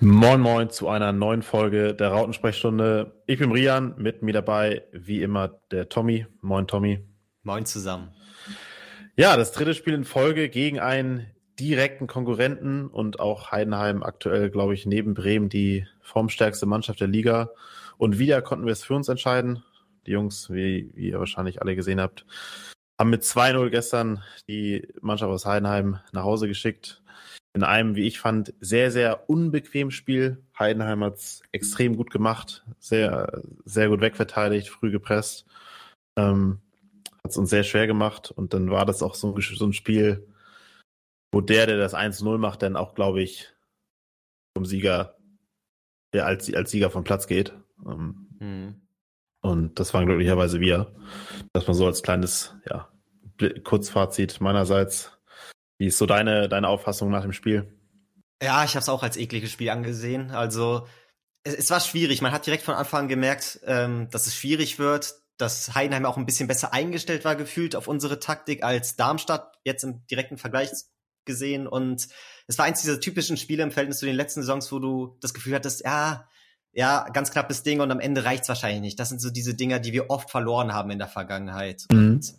Moin Moin zu einer neuen Folge der Rautensprechstunde. Ich bin Rian, mit mir dabei wie immer der Tommy. Moin Tommy. Moin zusammen. Ja, das dritte Spiel in Folge gegen einen direkten Konkurrenten und auch Heidenheim aktuell, glaube ich, neben Bremen die formstärkste Mannschaft der Liga. Und wieder konnten wir es für uns entscheiden. Die Jungs, wie, wie ihr wahrscheinlich alle gesehen habt, haben mit 2-0 gestern die Mannschaft aus Heidenheim nach Hause geschickt in einem, wie ich fand, sehr, sehr unbequemen Spiel. Heidenheim hat es extrem gut gemacht, sehr, sehr gut wegverteidigt, früh gepresst. Ähm, hat es uns sehr schwer gemacht und dann war das auch so ein, so ein Spiel, wo der, der das 1-0 macht, dann auch, glaube ich, vom Sieger, der als, als Sieger vom Platz geht. Ähm, mhm. Und das waren glücklicherweise wir. Dass man so als kleines, ja, Kurzfazit meinerseits wie ist so deine, deine Auffassung nach dem Spiel? Ja, ich habe es auch als ekliges Spiel angesehen. Also es, es, war schwierig. Man hat direkt von Anfang an gemerkt, ähm, dass es schwierig wird, dass Heidenheim auch ein bisschen besser eingestellt war gefühlt auf unsere Taktik als Darmstadt jetzt im direkten Vergleich gesehen. Und es war eins dieser typischen Spiele im Verhältnis zu den letzten Saisons, wo du das Gefühl hattest, ja, ja, ganz knappes Ding und am Ende reicht's wahrscheinlich nicht. Das sind so diese Dinger, die wir oft verloren haben in der Vergangenheit. Mhm. Und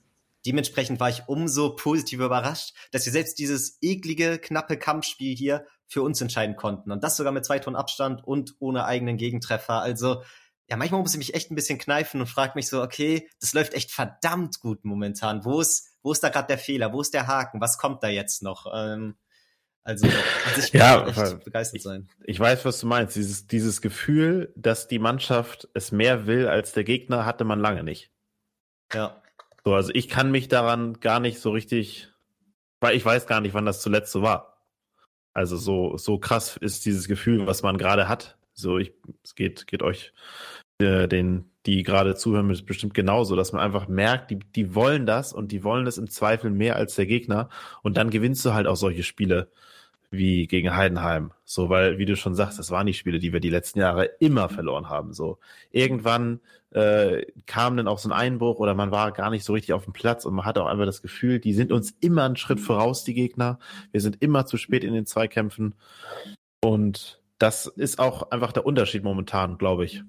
dementsprechend war ich umso positiver überrascht, dass wir selbst dieses eklige, knappe Kampfspiel hier für uns entscheiden konnten. Und das sogar mit zwei Tonnen Abstand und ohne eigenen Gegentreffer. Also, ja, manchmal muss ich mich echt ein bisschen kneifen und frage mich so, okay, das läuft echt verdammt gut momentan. Wo ist, wo ist da gerade der Fehler? Wo ist der Haken? Was kommt da jetzt noch? Ähm, also, also ich ja, echt begeistert sein. Ich, ich, weiß, was du meinst. Dieses, dieses Gefühl, dass die Mannschaft es mehr will als der Gegner, hatte man lange nicht. Ja. So, also ich kann mich daran gar nicht so richtig, weil ich weiß gar nicht, wann das zuletzt so war. Also so, so krass ist dieses Gefühl, was man gerade hat. So, ich, es geht, geht euch, äh, den, die gerade zuhören, bestimmt genauso, dass man einfach merkt, die, die wollen das und die wollen es im Zweifel mehr als der Gegner. Und dann gewinnst du halt auch solche Spiele wie gegen Heidenheim. So, weil, wie du schon sagst, das waren die Spiele, die wir die letzten Jahre immer verloren haben. So, irgendwann äh, kam dann auch so ein Einbruch oder man war gar nicht so richtig auf dem Platz und man hatte auch einfach das Gefühl, die sind uns immer einen Schritt voraus, die Gegner. Wir sind immer zu spät in den Zweikämpfen. Und das ist auch einfach der Unterschied momentan, glaube ich.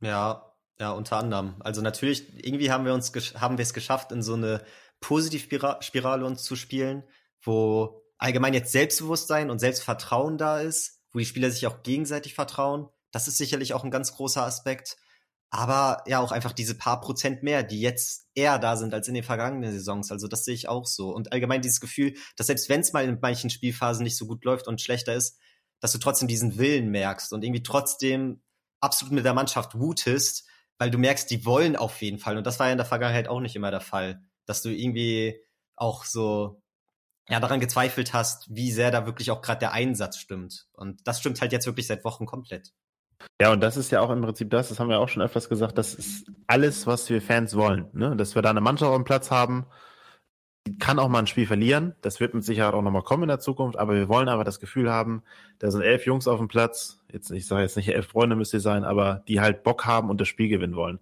Ja, ja, unter anderem. Also natürlich, irgendwie haben wir uns haben wir es geschafft, in so eine Positivspirale uns zu spielen, wo allgemein jetzt Selbstbewusstsein und Selbstvertrauen da ist, wo die Spieler sich auch gegenseitig vertrauen. Das ist sicherlich auch ein ganz großer Aspekt. Aber ja, auch einfach diese paar Prozent mehr, die jetzt eher da sind als in den vergangenen Saisons. Also das sehe ich auch so. Und allgemein dieses Gefühl, dass selbst wenn es mal in manchen Spielphasen nicht so gut läuft und schlechter ist, dass du trotzdem diesen Willen merkst und irgendwie trotzdem absolut mit der Mannschaft wutest, weil du merkst, die wollen auf jeden Fall. Und das war ja in der Vergangenheit auch nicht immer der Fall, dass du irgendwie auch so ja daran gezweifelt hast, wie sehr da wirklich auch gerade der Einsatz stimmt. Und das stimmt halt jetzt wirklich seit Wochen komplett. Ja, und das ist ja auch im Prinzip das, das haben wir auch schon öfters gesagt, das ist alles, was wir Fans wollen. Ne? Dass wir da eine Mannschaft auf dem Platz haben, kann auch mal ein Spiel verlieren, das wird mit Sicherheit auch nochmal kommen in der Zukunft, aber wir wollen einfach das Gefühl haben, da sind elf Jungs auf dem Platz, jetzt, ich sage jetzt nicht elf Freunde müsst ihr sein, aber die halt Bock haben und das Spiel gewinnen wollen.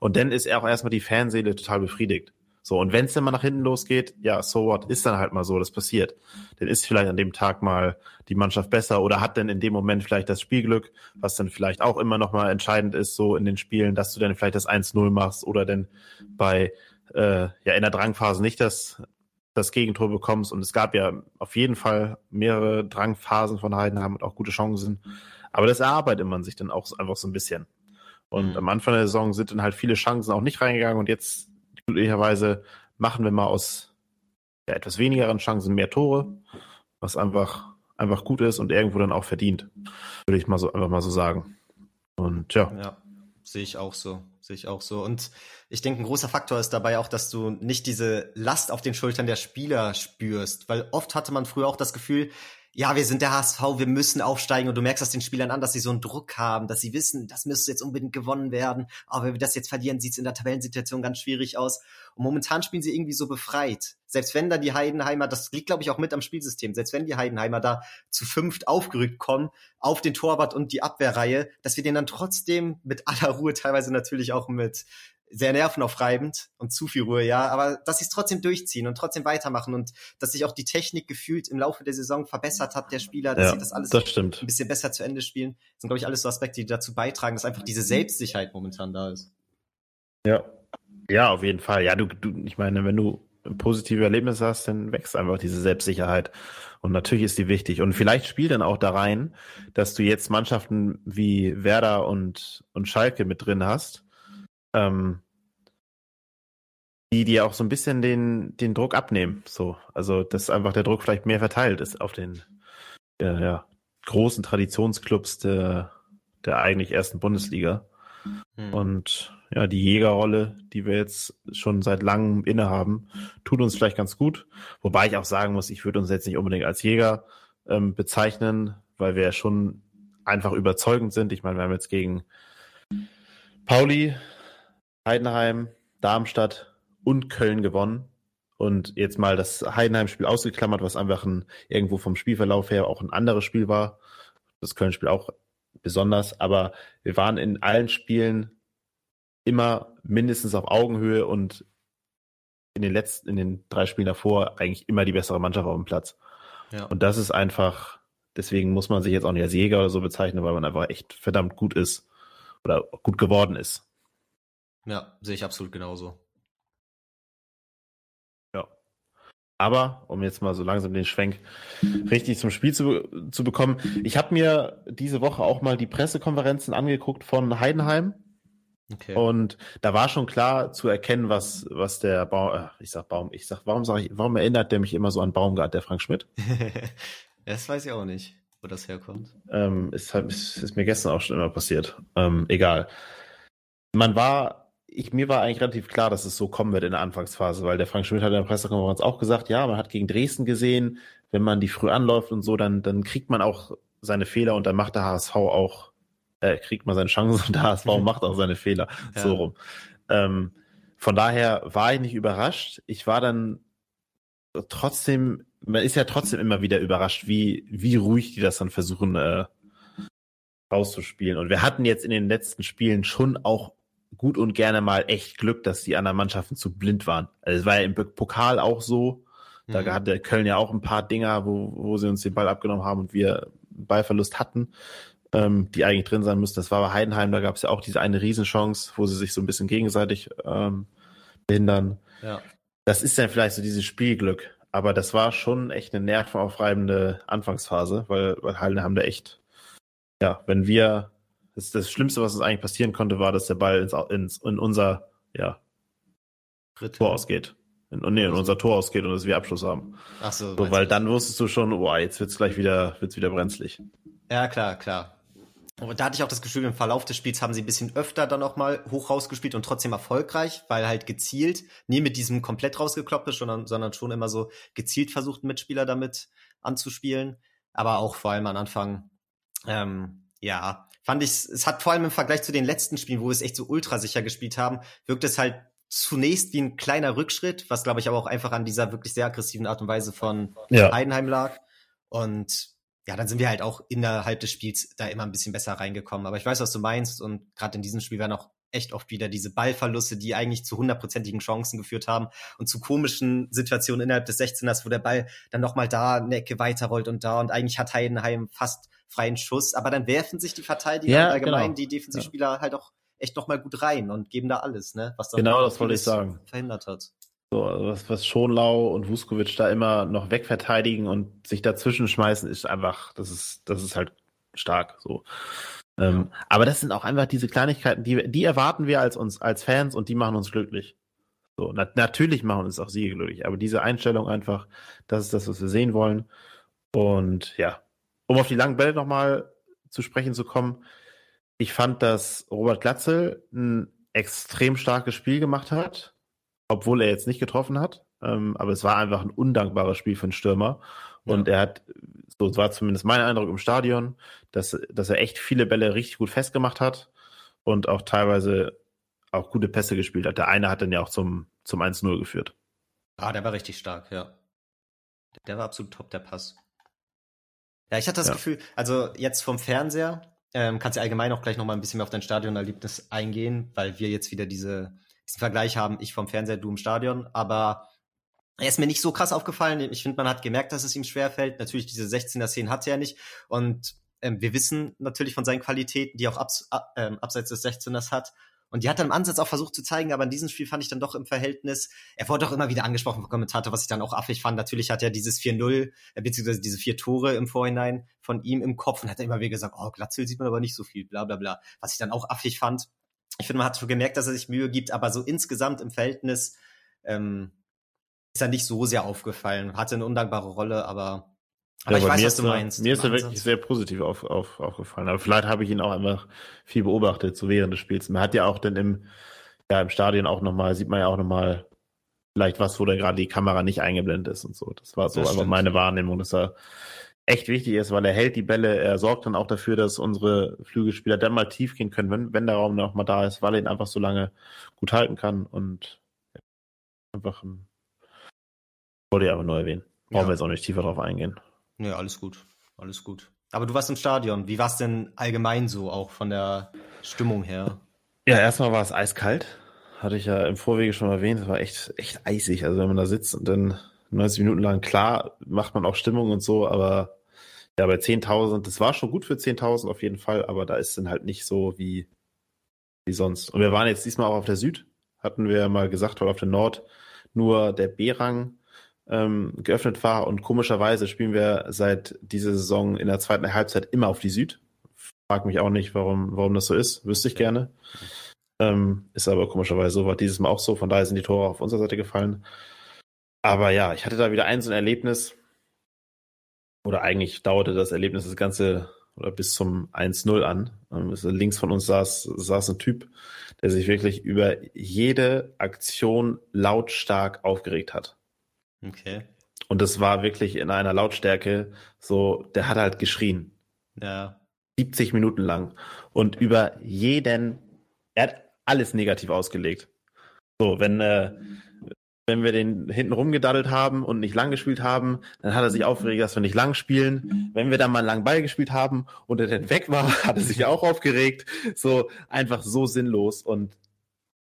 Und dann ist auch erstmal die Fanseele total befriedigt. So, und wenn es dann mal nach hinten losgeht, ja, so what, ist dann halt mal so, das passiert. Dann ist vielleicht an dem Tag mal die Mannschaft besser oder hat dann in dem Moment vielleicht das Spielglück, was dann vielleicht auch immer noch mal entscheidend ist, so in den Spielen, dass du dann vielleicht das 1-0 machst oder dann bei, äh, ja, in der Drangphase nicht das, das Gegentor bekommst. Und es gab ja auf jeden Fall mehrere Drangphasen von Heidenheim und auch gute Chancen. Aber das erarbeitet man sich dann auch einfach so ein bisschen. Und mhm. am Anfang der Saison sind dann halt viele Chancen auch nicht reingegangen und jetzt glücklicherweise machen wir mal aus ja, etwas wenigeren Chancen mehr Tore, was einfach, einfach gut ist und irgendwo dann auch verdient, würde ich mal so einfach mal so sagen. Und ja. Ja, sehe ich auch so. Sehe ich auch so. Und ich denke, ein großer Faktor ist dabei auch, dass du nicht diese Last auf den Schultern der Spieler spürst, weil oft hatte man früher auch das Gefühl, ja, wir sind der HSV, wir müssen aufsteigen und du merkst das den Spielern an, dass sie so einen Druck haben, dass sie wissen, das müsste jetzt unbedingt gewonnen werden, aber wenn wir das jetzt verlieren, sieht es in der Tabellensituation ganz schwierig aus. Und momentan spielen sie irgendwie so befreit. Selbst wenn da die Heidenheimer, das liegt glaube ich auch mit am Spielsystem, selbst wenn die Heidenheimer da zu fünft aufgerückt kommen, auf den Torwart und die Abwehrreihe, dass wir den dann trotzdem mit aller Ruhe, teilweise natürlich auch mit sehr nervenaufreibend und zu viel Ruhe, ja, aber dass sie es trotzdem durchziehen und trotzdem weitermachen und dass sich auch die Technik gefühlt im Laufe der Saison verbessert hat, der Spieler, dass Ja, sie das alles das ein bisschen besser zu Ende spielen, sind, glaube ich, alles so Aspekte, die dazu beitragen, dass einfach diese Selbstsicherheit momentan da ist. Ja. Ja, auf jeden Fall. Ja, du, du, ich meine, wenn du positive Erlebnisse hast, dann wächst einfach diese Selbstsicherheit. Und natürlich ist die wichtig. Und vielleicht spielt dann auch da rein, dass du jetzt Mannschaften wie Werder und, und Schalke mit drin hast, ähm, die dir auch so ein bisschen den, den Druck abnehmen. So, also, dass einfach der Druck vielleicht mehr verteilt ist auf den äh, ja, großen Traditionsclubs der, der eigentlich ersten Bundesliga. Hm. Und ja, die Jägerrolle, die wir jetzt schon seit langem innehaben, tut uns vielleicht ganz gut. Wobei ich auch sagen muss, ich würde uns jetzt nicht unbedingt als Jäger ähm, bezeichnen, weil wir ja schon einfach überzeugend sind. Ich meine, wir haben jetzt gegen Pauli, Heidenheim, Darmstadt und Köln gewonnen. Und jetzt mal das Heidenheim-Spiel ausgeklammert, was einfach ein, irgendwo vom Spielverlauf her auch ein anderes Spiel war. Das Köln-Spiel auch besonders, aber wir waren in allen Spielen immer mindestens auf Augenhöhe und in den letzten, in den drei Spielen davor eigentlich immer die bessere Mannschaft auf dem Platz. Ja. Und das ist einfach, deswegen muss man sich jetzt auch nicht als Jäger oder so bezeichnen, weil man einfach echt verdammt gut ist oder gut geworden ist. ja, sehe ich absolut genauso. Aber, um jetzt mal so langsam den Schwenk richtig zum Spiel zu, zu bekommen, ich habe mir diese Woche auch mal die Pressekonferenzen angeguckt von Heidenheim. Okay. Und da war schon klar zu erkennen, was, was der Baum, äh, ich sag Baum, ich sag, warum sag ich, warum erinnert der mich immer so an Baumgart, der Frank Schmidt? das weiß ich auch nicht, wo das herkommt. Ähm, ist, halt- ist, ist mir gestern auch schon immer passiert. Ähm, egal. Man war, ich, mir war eigentlich relativ klar, dass es so kommen wird in der Anfangsphase, weil der Frank Schmidt hat in der Pressekonferenz auch gesagt, ja, man hat gegen Dresden gesehen, wenn man die früh anläuft und so, dann, dann kriegt man auch seine Fehler und dann macht der HSV auch, äh, kriegt man seine Chancen und der HSV macht auch seine Fehler. Ja. So rum. Ähm, von daher war ich nicht überrascht. Ich war dann trotzdem, man ist ja trotzdem immer wieder überrascht, wie, wie ruhig die das dann versuchen, äh, rauszuspielen. Und wir hatten jetzt in den letzten Spielen schon auch gut und gerne mal echt Glück, dass die anderen Mannschaften zu blind waren. Also es war ja im Pokal auch so. Da Mhm. hatte Köln ja auch ein paar Dinger, wo, wo sie uns den Ball abgenommen haben und wir Ballverlust hatten, ähm, die eigentlich drin sein müssten. Das war bei Heidenheim, da gab es ja auch diese eine Riesenchance, wo sie sich so ein bisschen gegenseitig ähm, behindern. Ja. Das ist dann vielleicht so dieses Spielglück. Aber das war schon echt eine nervenaufreibende Anfangsphase, weil, weil Heidenheim da echt, ja, wenn wir, das, das Schlimmste, was uns eigentlich passieren konnte, war, dass der Ball ins, ins, in unser, ja. Tor ausgeht. In, nee, in unser Tor ausgeht und dass wir Abschluss haben. Ach so, So, weil dann wusstest du schon, boah, jetzt wird's gleich wieder, wird's wieder brenzlig. Ja, klar, klar. Aber da hatte ich auch das Gefühl, im Verlauf des Spiels haben sie ein bisschen öfter dann auch mal hoch rausgespielt und trotzdem erfolgreich, weil halt gezielt, nie mit diesem komplett rausgekloppte, sondern, sondern schon immer so gezielt versucht, Mitspieler damit anzuspielen. Aber auch vor allem am Anfang, ähm, ja, fand ich, es hat vor allem im Vergleich zu den letzten Spielen, wo wir es echt so ultra sicher gespielt haben, wirkt es halt zunächst wie ein kleiner Rückschritt, was glaube ich aber auch einfach an dieser wirklich sehr aggressiven Art und Weise von Ja. Heidenheim lag. Und ja, dann sind wir halt auch innerhalb des Spiels da immer ein bisschen besser reingekommen. Aber ich weiß, was du meinst. Und gerade in diesem Spiel waren auch echt oft wieder diese Ballverluste, die eigentlich zu hundertprozentigen Chancen geführt haben und zu komischen Situationen innerhalb des 16ers, wo der Ball dann nochmal da eine Ecke weiterrollt und da und eigentlich hat Heidenheim fast freien Schuss, aber dann werfen sich die Verteidiger Ja, allgemein genau. die Defensivspieler halt auch echt nochmal gut rein und geben da alles, ne? Was dann Genau, das wollte ich sagen. Verhindert hat. So, was, was Schonlau und Vuskovic da immer noch wegverteidigen und sich dazwischen schmeißen, ist einfach, das ist, das ist halt stark, so. Ähm, aber das sind auch einfach diese Kleinigkeiten, die, die erwarten wir als uns, als Fans und die machen uns glücklich. So, na, natürlich machen uns auch sie glücklich, aber diese Einstellung einfach, das ist das, was wir sehen wollen. Und ja, um auf die langen Bälle nochmal zu sprechen zu kommen, ich fand, dass Robert Glatzel ein extrem starkes Spiel gemacht hat, obwohl er jetzt nicht getroffen hat. Ähm, aber es war einfach ein undankbares Spiel für einen Stürmer. Und er hat, so war zumindest mein Eindruck im Stadion, dass, dass er echt viele Bälle richtig gut festgemacht hat und auch teilweise auch gute Pässe gespielt hat. Der eine hat dann ja auch zum, zum 1-0 geführt. Ah, der war richtig stark, ja. Der war absolut top, der Pass. Ja, ich hatte das Ja. Gefühl, also jetzt vom Fernseher, ähm, kannst du allgemein auch gleich nochmal ein bisschen mehr auf dein Stadionerlebnis eingehen, weil wir jetzt wieder diese diesen Vergleich haben, ich vom Fernseher, du im Stadion, aber er ist mir nicht so krass aufgefallen. Ich finde, man hat gemerkt, dass es ihm schwerfällt. Natürlich, diese 16er-Szenen hat er nicht. Und ähm, wir wissen natürlich von seinen Qualitäten, die auch abs äh, abseits des 16ers hat. Und die hat er im Ansatz auch versucht zu zeigen, aber in diesem Spiel fand ich dann doch im Verhältnis, er wurde doch immer wieder angesprochen vom Kommentator, was ich dann auch affig fand. Natürlich hat er dieses 4-0, äh, beziehungsweise diese vier Tore im Vorhinein von ihm im Kopf und hat er immer wieder gesagt, oh, Glatzel sieht man aber nicht so viel, bla bla bla. Was ich dann auch affig fand. Ich finde, man hat schon gemerkt, dass er sich Mühe gibt, aber so insgesamt im Verhältnis ähm, ist er nicht so sehr aufgefallen. Hatte eine undankbare Rolle, aber aber ja, ich weiß, was du meinst. Mir ist er wirklich sehr positiv auf, auf, aufgefallen. Aber vielleicht habe ich ihn auch einfach viel beobachtet, so während des Spiels. Man hat ja auch dann im, ja, im Stadion auch nochmal, sieht man ja auch nochmal vielleicht was, wo dann gerade die Kamera nicht eingeblendet ist und so. Das war so das einfach meine Wahrnehmung, dass er echt wichtig ist, weil er hält die Bälle, er sorgt dann auch dafür, dass unsere Flügelspieler dann mal tief gehen können, wenn, wenn der Raum noch mal da ist, weil er ihn einfach so lange gut halten kann und einfach ein, wollte ich aber nur erwähnen. Brauchen ja. wir jetzt auch nicht tiefer drauf eingehen. Ja, alles gut. Alles gut. Aber du warst im Stadion. Wie war es denn allgemein so, auch von der Stimmung her? Ja, erstmal war es eiskalt. Hatte ich ja im Vorwege schon erwähnt. Es war echt, echt eisig. Also wenn man da sitzt und dann 90 Minuten lang, klar, macht man auch Stimmung und so, aber ja, bei 10.000, das war schon gut für 10.000 auf jeden Fall, aber da ist dann halt nicht so wie, wie sonst. Und wir waren jetzt diesmal auch auf der Süd, hatten wir mal gesagt, weil auf der Nord nur der B-Rang ähm, geöffnet war. Und komischerweise spielen wir seit dieser Saison in der zweiten Halbzeit immer auf die Süd. Frag mich auch nicht, warum, warum das so ist. Wüsste ich gerne. Ähm, ist aber komischerweise so, war dieses Mal auch so. Von daher sind die Tore auf unserer Seite gefallen. Aber ja, ich hatte da wieder ein so ein Erlebnis. Oder eigentlich dauerte das Erlebnis das Ganze oder bis zum 1-0 an. Ähm, links von uns saß, saß ein Typ, der sich wirklich über jede Aktion lautstark aufgeregt hat. Okay. Und das war wirklich in einer Lautstärke so, der hat halt geschrien. Ja. 70 Minuten lang. Und über jeden, er hat alles negativ ausgelegt. So, wenn, äh, wenn wir den hinten rumgedaddelt haben und nicht lang gespielt haben, dann hat er sich aufgeregt, dass wir nicht lang spielen. Wenn wir dann mal einen langen Ball gespielt haben und er dann weg war, hat er sich auch aufgeregt. So, einfach so sinnlos. Und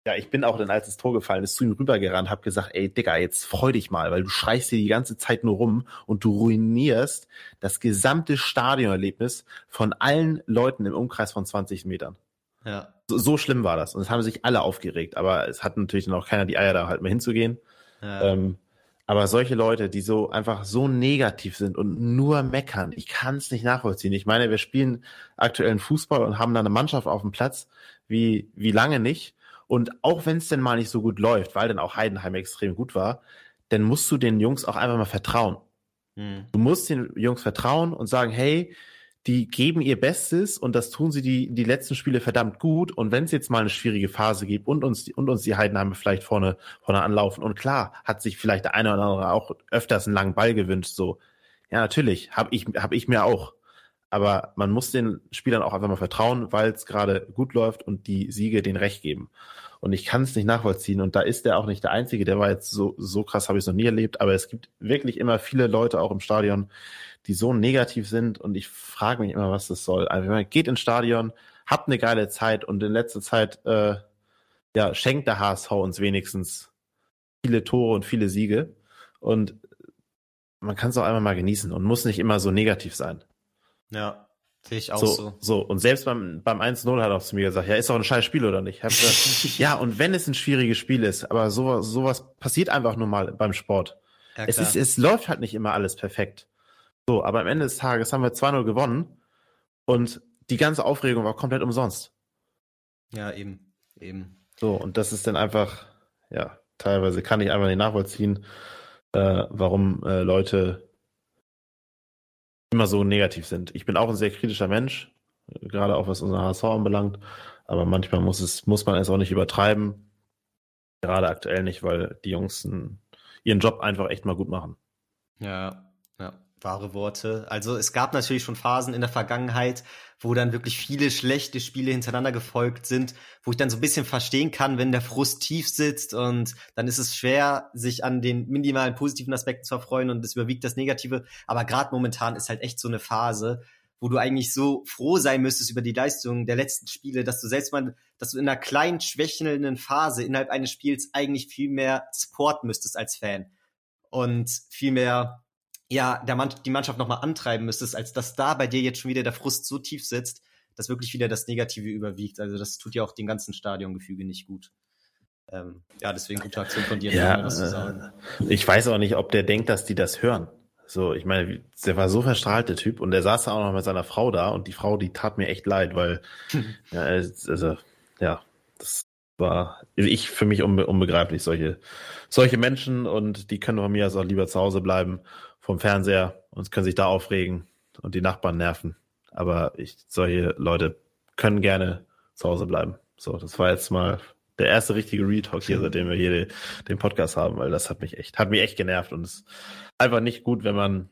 ja, ich bin auch dann, als das Tor gefallen ist, zu ihm rübergerannt, hab gesagt, ey, Digga, jetzt freu dich mal, weil du schreist hier die ganze Zeit nur rum und du ruinierst das gesamte Stadionerlebnis von allen Leuten im Umkreis von 20 Metern. Ja. So, so schlimm war das. Und es haben sich alle aufgeregt, aber es hat natürlich dann auch keiner die Eier, da halt mal hinzugehen. Ja. Ähm, aber solche Leute, die so einfach so negativ sind und nur meckern, ich kann es nicht nachvollziehen. Ich meine, wir spielen aktuellen Fußball und haben da eine Mannschaft auf dem Platz wie, wie lange nicht. Und auch wenn es denn mal nicht so gut läuft, weil dann auch Heidenheim extrem gut war, dann musst du den Jungs auch einfach mal vertrauen. Mhm. Du musst den Jungs vertrauen und sagen, hey, die geben ihr Bestes und das tun sie die, die letzten Spiele verdammt gut. Und wenn es jetzt mal eine schwierige Phase gibt und uns, und uns die Heidenheime vielleicht vorne, vorne anlaufen und klar, hat sich vielleicht der eine oder andere auch öfters einen langen Ball gewünscht, so. Ja, natürlich, habe ich, hab ich mir auch. Aber man muss den Spielern auch einfach mal vertrauen, weil es gerade gut läuft und die Siege den Recht geben. Und ich kann es nicht nachvollziehen. Und da ist der auch nicht der Einzige. Der war jetzt so, so krass, habe ich es noch nie erlebt. Aber es gibt wirklich immer viele Leute auch im Stadion, die so negativ sind. Und ich frage mich immer, was das soll. Also man geht ins Stadion, habt eine geile Zeit und in letzter Zeit äh, ja, schenkt der HSV uns wenigstens viele Tore und viele Siege. Und man kann es auch einmal mal genießen und muss nicht immer so negativ sein. Ja, sehe ich auch so, so. So, und selbst beim, beim 1-0 hat er auch zu mir gesagt, ja, ist doch ein scheiß Spiel, oder nicht? Gesagt, ja, und wenn es ein schwieriges Spiel ist, aber sowas, sowas passiert einfach nur mal beim Sport. Ja, es, ist, es läuft halt nicht immer alles perfekt. So, aber am Ende des Tages haben wir 2-0 gewonnen und die ganze Aufregung war komplett umsonst. Ja, eben, eben. So, und das ist dann einfach, ja, teilweise kann ich einfach nicht nachvollziehen, äh, warum äh, Leute immer so negativ sind. Ich bin auch ein sehr kritischer Mensch, gerade auch was unser HSV anbelangt, aber manchmal muss es, muss man es auch nicht übertreiben. Gerade aktuell nicht, weil die Jungs ihren Job einfach echt mal gut machen. Ja. Wahre Worte. Also es gab natürlich schon Phasen in der Vergangenheit, wo dann wirklich viele schlechte Spiele hintereinander gefolgt sind, wo ich dann so ein bisschen verstehen kann, wenn der Frust tief sitzt und dann ist es schwer, sich an den minimalen positiven Aspekten zu erfreuen und es überwiegt das Negative. Aber gerade momentan ist halt echt so eine Phase, wo du eigentlich so froh sein müsstest über die Leistung der letzten Spiele, dass du selbst mal, dass du in einer kleinen, schwächelnden Phase innerhalb eines Spiels eigentlich viel mehr supporten müsstest als Fan. Und viel mehr, ja, der Mann, die Mannschaft nochmal antreiben müsstest, als dass da bei dir jetzt schon wieder der Frust so tief sitzt, dass wirklich wieder das Negative überwiegt. Also das tut ja auch dem ganzen Stadiongefüge nicht gut. Ähm, ja, deswegen gute Aktion von dir, ja, sagen. Ich weiß auch nicht, ob der denkt, dass die das hören. So, ich meine, der war so verstrahlt, der Typ, und der saß da auch noch mit seiner Frau da und die Frau, die tat mir echt leid, weil, ja, also, ja, das war ich für mich unbe unbegreiflich, solche, solche Menschen und die können von mir also auch lieber zu Hause bleiben vom Fernseher und können sich da aufregen und die Nachbarn nerven. Aber ich, solche Leute können gerne zu Hause bleiben. So, das war jetzt mal der erste richtige Retalk hier, seitdem wir hier den, den Podcast haben, weil das hat mich echt, hat mich echt genervt und es ist einfach nicht gut, wenn man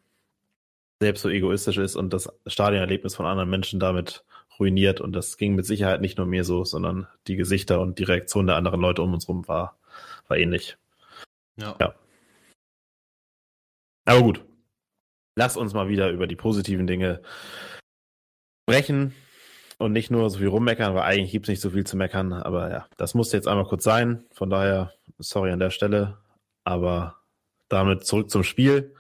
selbst so egoistisch ist und das Stadionerlebnis von anderen Menschen damit ruiniert. Und das ging mit Sicherheit nicht nur mir so, sondern die Gesichter und die Reaktion der anderen Leute um uns rum war, war ähnlich. Ja. ja. Aber gut. Lass uns mal wieder über die positiven Dinge sprechen und nicht nur so viel rummeckern, weil eigentlich gibt es nicht so viel zu meckern. Aber ja, das musste jetzt einmal kurz sein. Von daher, sorry an der Stelle. Aber damit zurück zum Spiel.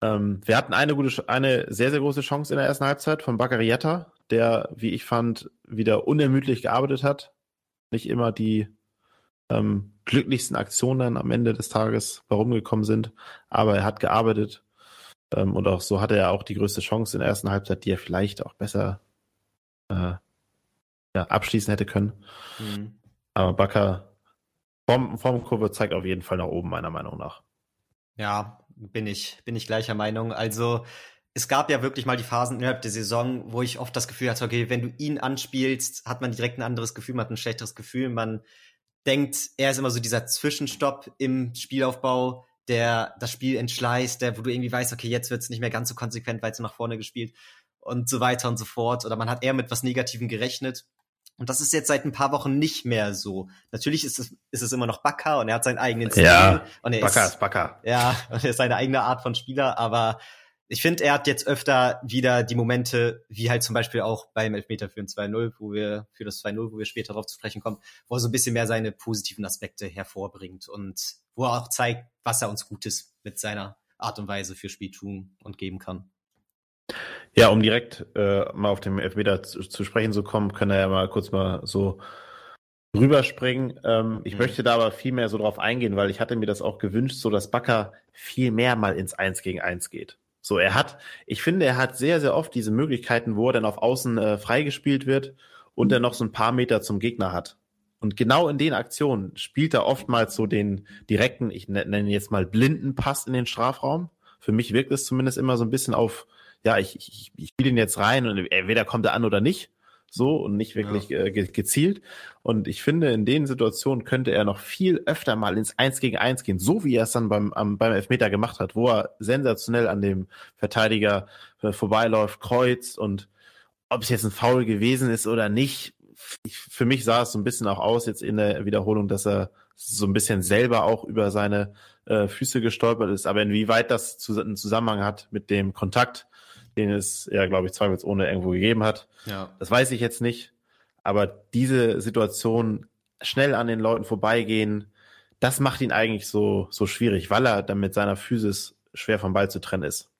Ähm, wir hatten eine gute, eine sehr, sehr große Chance in der ersten Halbzeit von Baccarietta, der, wie ich fand, wieder unermüdlich gearbeitet hat. Nicht immer die ähm, glücklichsten Aktionen am Ende des Tages herumgekommen sind, aber er hat gearbeitet. Ähm, und auch so hatte er auch die größte Chance in der ersten Halbzeit, die er vielleicht auch besser äh, ja, abschließen hätte können. Mhm. Aber Bakker Form, Formkurve zeigt auf jeden Fall nach oben, meiner Meinung nach. Ja, bin ich, bin ich gleicher Meinung. Also, es gab ja wirklich mal die Phasen innerhalb der Saison, wo ich oft das Gefühl hatte, okay, wenn du ihn anspielst, hat man direkt ein anderes Gefühl, man hat ein schlechteres Gefühl, man denkt, er ist immer so dieser Zwischenstopp im Spielaufbau, der das Spiel entschleißt, der, wo du irgendwie weißt, okay, jetzt wird es nicht mehr ganz so konsequent weiter nach vorne gespielt und so weiter und so fort. Oder man hat eher mit was Negativem gerechnet. Und das ist jetzt seit ein paar Wochen nicht mehr so. Natürlich ist es, ist es immer noch Bakker und er hat seinen eigenen Stil. Ja, und er Bakker ist, ist Bakker. Ja, und er ist seine eigene Art von Spieler, aber ich finde, er hat jetzt öfter wieder die Momente, wie halt zum Beispiel auch beim Elfmeter für ein 2-0, wo wir, für das 2-0, wo wir später darauf zu sprechen kommen, wo er so ein bisschen mehr seine positiven Aspekte hervorbringt und wo er auch zeigt, was er uns Gutes mit seiner Art und Weise für Spiel tun und geben kann. Ja, um direkt äh, mal auf den Elfmeter zu, zu, sprechen zu kommen, können wir ja mal kurz mal so rüberspringen. Ähm, ich mhm. möchte da aber viel mehr so drauf eingehen, weil ich hatte mir das auch gewünscht, so dass Bakker viel mehr mal ins Eins gegen Eins geht. So, er hat, ich finde, er hat sehr, sehr oft diese Möglichkeiten, wo er dann auf Außen äh, freigespielt wird und dann noch so ein paar Meter zum Gegner hat. Und genau in den Aktionen spielt er oftmals so den direkten, ich nenne jetzt mal blinden Pass in den Strafraum. Für mich wirkt es zumindest immer so ein bisschen auf, ja, ich, ich, ich spiele ihn jetzt rein und entweder kommt er an oder nicht so und nicht wirklich ja. äh, gezielt. Und ich finde, in den Situationen könnte er noch viel öfter mal ins Eins gegen Eins gehen, so wie er es dann beim, am, beim Elfmeter gemacht hat, wo er sensationell an dem Verteidiger äh, vorbeiläuft, kreuzt und ob es jetzt ein Foul gewesen ist oder nicht, ich, für mich sah es so ein bisschen auch aus jetzt in der Wiederholung, dass er so ein bisschen selber auch über seine äh, Füße gestolpert ist. Aber inwieweit das zu, einen Zusammenhang hat mit dem Kontakt, den es ja, glaube ich, zweifelsohne irgendwo gegeben hat. Ja. Das weiß ich jetzt nicht. Aber diese Situation schnell an den Leuten vorbeigehen, das macht ihn eigentlich so, so schwierig, weil er dann mit seiner Physis schwer vom Ball zu trennen ist.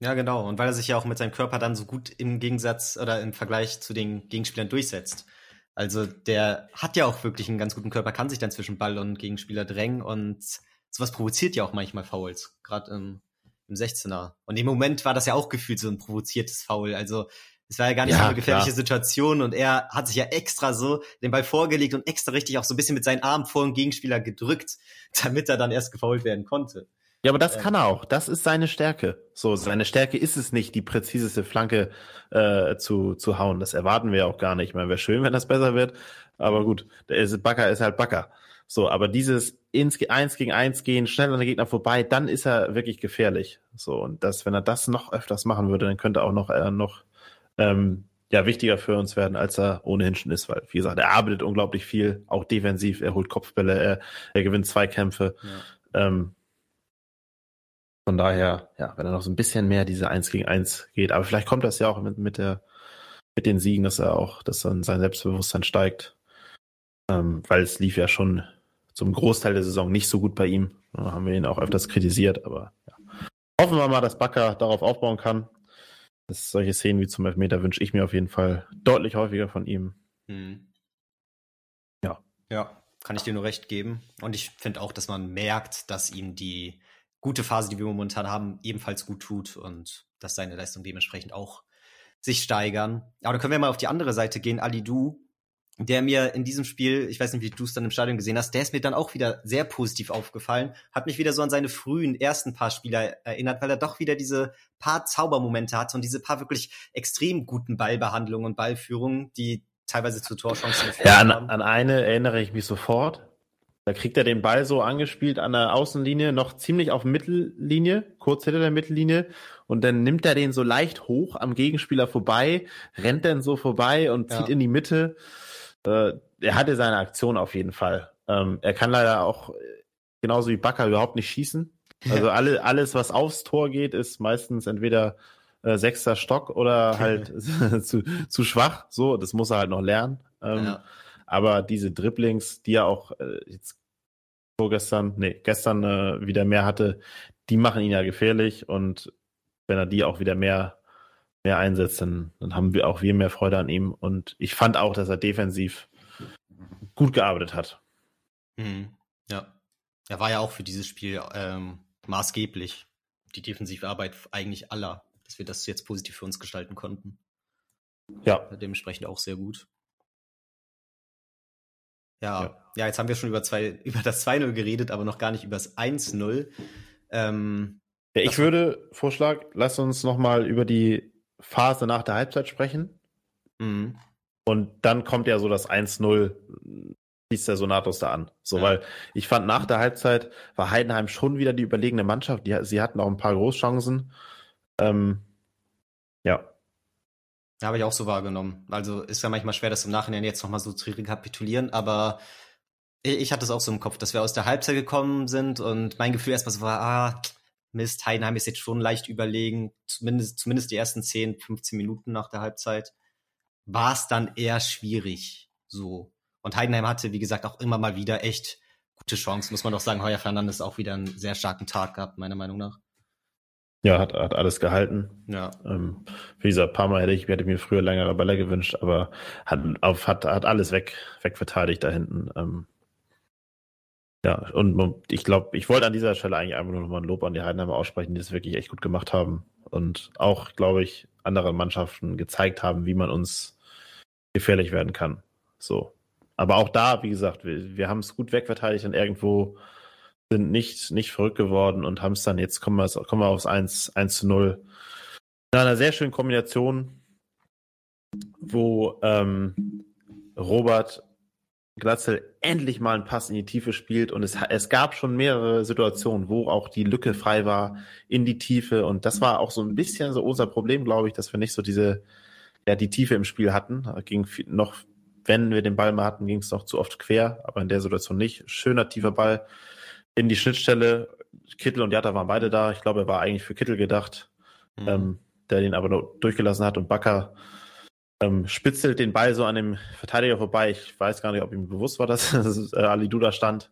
Ja, genau. Und weil er sich ja auch mit seinem Körper dann so gut im Gegensatz oder im Vergleich zu den Gegenspielern durchsetzt. Also der hat ja auch wirklich einen ganz guten Körper, kann sich dann zwischen Ball und Gegenspieler drängen und sowas provoziert ja auch manchmal Fouls, gerade im im 16er. Und im Moment war das ja auch gefühlt so ein provoziertes Foul. Also es war ja gar nicht ja, so eine gefährliche klar. Situation und er hat sich ja extra so den Ball vorgelegt und extra richtig auch so ein bisschen mit seinen Armen vor den Gegenspieler gedrückt, damit er dann erst gefoult werden konnte. Ja, aber das ähm. kann er auch. Das ist seine Stärke. So, seine Stärke ist es nicht, die präziseste Flanke äh, zu, zu hauen. Das erwarten wir auch gar nicht. Ich meine, wäre schön, wenn das besser wird. Aber gut, der ist, Backer ist halt Backer. So, aber dieses ins eins gegen eins gehen, schnell an den Gegner vorbei, dann ist er wirklich gefährlich. So, und das, wenn er das noch öfters machen würde, dann könnte er auch noch, äh, noch ähm, ja, wichtiger für uns werden, als er ohnehin schon ist, weil, wie gesagt, er arbeitet unglaublich viel, auch defensiv, er holt Kopfbälle, er, er gewinnt Zweikämpfe. Ja. Ähm, Von daher, ja, wenn er noch so ein bisschen mehr diese 1 gegen 1 geht, aber vielleicht kommt das ja auch mit, mit der, mit den Siegen, dass er auch, dass dann sein Selbstbewusstsein steigt. Ähm, weil es lief ja schon zum Großteil der Saison nicht so gut bei ihm. Da haben wir ihn auch öfters kritisiert, aber ja. Hoffen wir mal, dass Bakker darauf aufbauen kann. Das, solche Szenen wie zum Elfmeter wünsche ich mir auf jeden Fall deutlich häufiger von ihm. Hm. Ja. Ja, kann ich dir nur recht geben. Und ich finde auch, dass man merkt, dass ihm die gute Phase, die wir momentan haben, ebenfalls gut tut und dass seine Leistung dementsprechend auch sich steigern. Aber da können wir mal auf die andere Seite gehen. Ali Du, der mir in diesem Spiel, ich weiß nicht, wie du es dann im Stadion gesehen hast, der ist mir dann auch wieder sehr positiv aufgefallen, hat mich wieder so an seine frühen ersten paar Spieler erinnert, weil er doch wieder diese paar Zaubermomente hat und diese paar wirklich extrem guten Ballbehandlungen und Ballführungen, die teilweise zu Torchancen Ja, an, an eine erinnere ich mich sofort. Da kriegt er den Ball so angespielt an der Außenlinie, noch ziemlich auf Mittellinie, kurz hinter der Mittellinie. Und dann nimmt er den so leicht hoch am Gegenspieler vorbei, rennt dann so vorbei und zieht ja. in die Mitte. Äh, er hatte seine Aktion auf jeden Fall. Ähm, er kann leider auch, genauso wie Bakker, überhaupt nicht schießen. Also alle, alles, was aufs Tor geht, ist meistens entweder äh, sechster Stock oder halt zu, zu schwach. So, das muss er halt noch lernen. Ähm, ja. Aber diese Dribblings, die er auch äh, jetzt vorgestern, nee, gestern äh, wieder mehr hatte, die machen ihn ja gefährlich und wenn er die auch wieder mehr, mehr einsetzt, dann, dann haben wir auch wir mehr Freude an ihm. Und ich fand auch, dass er defensiv gut gearbeitet hat. Mhm. Ja. Er war ja auch für dieses Spiel ähm, maßgeblich. Die defensive Arbeit eigentlich aller, dass wir das jetzt positiv für uns gestalten konnten. Ja. Dementsprechend auch sehr gut. Ja, ja, ja, jetzt haben wir schon über, zwei, über das 2-0 geredet, aber noch gar nicht über das 1-0. Ähm, ja, ich würde Vorschlag, lass uns nochmal über die Phase nach der Halbzeit sprechen. Mhm. Und dann kommt ja so das 1-0, schießt der Sonatos da an. So, ja. weil ich fand, nach der Halbzeit war Heidenheim schon wieder die überlegene Mannschaft. Die, sie hatten auch ein paar Großchancen. Ähm, ja. Habe ich auch so wahrgenommen. Also ist ja manchmal schwer, das im Nachhinein jetzt nochmal so zu rekapitulieren, aber ich hatte es auch so im Kopf, dass wir aus der Halbzeit gekommen sind und mein Gefühl erstmal so war, ah, Mist, Heidenheim ist jetzt schon leicht überlegen, zumindest, zumindest die ersten 10, 15 Minuten nach der Halbzeit, war es dann eher schwierig, so. Und Heidenheim hatte, wie gesagt, auch immer mal wieder echt gute Chancen, muss man doch sagen. Heuer Fernandes auch wieder einen sehr starken Tag gehabt, meiner Meinung nach. Ja, hat, hat alles gehalten. Ja. Ähm, wie gesagt, ein paar Mal hätte ich, hätte mir früher längere Bälle gewünscht, aber hat, auf, hat, hat alles weg, wegverteidigt da hinten. Ähm, ja, und ich glaube, ich wollte an dieser Stelle eigentlich einfach nur noch mal ein Lob an die Heidenheimer aussprechen, die das wirklich echt gut gemacht haben und auch, glaube ich, anderen Mannschaften gezeigt haben, wie man uns gefährlich werden kann. So. Aber auch da, wie gesagt, wir, wir haben es gut wegverteidigt und irgendwo sind nicht, nicht verrückt geworden und haben es dann, jetzt kommen wir, kommen wir aufs 1, 1 zu 0. In einer sehr schönen Kombination, wo ähm, Robert Glatzel endlich mal einen Pass in die Tiefe spielt und es, es gab schon mehrere Situationen, wo auch die Lücke frei war in die Tiefe und das war auch so ein bisschen so unser Problem, glaube ich, dass wir nicht so diese, ja, die Tiefe im Spiel hatten. Ging noch, wenn wir den Ball mal hatten, ging es noch zu oft quer, aber in der Situation nicht. Schöner tiefer Ball in die Schnittstelle. Kittel und Jatta waren beide da. Ich glaube, er war eigentlich für Kittel gedacht, mhm. ähm, der den aber nur durchgelassen hat und Bakker ähm, spitzelt den Ball so an dem Verteidiger vorbei. Ich weiß gar nicht, ob ihm bewusst war, dass äh, Ali Duda stand.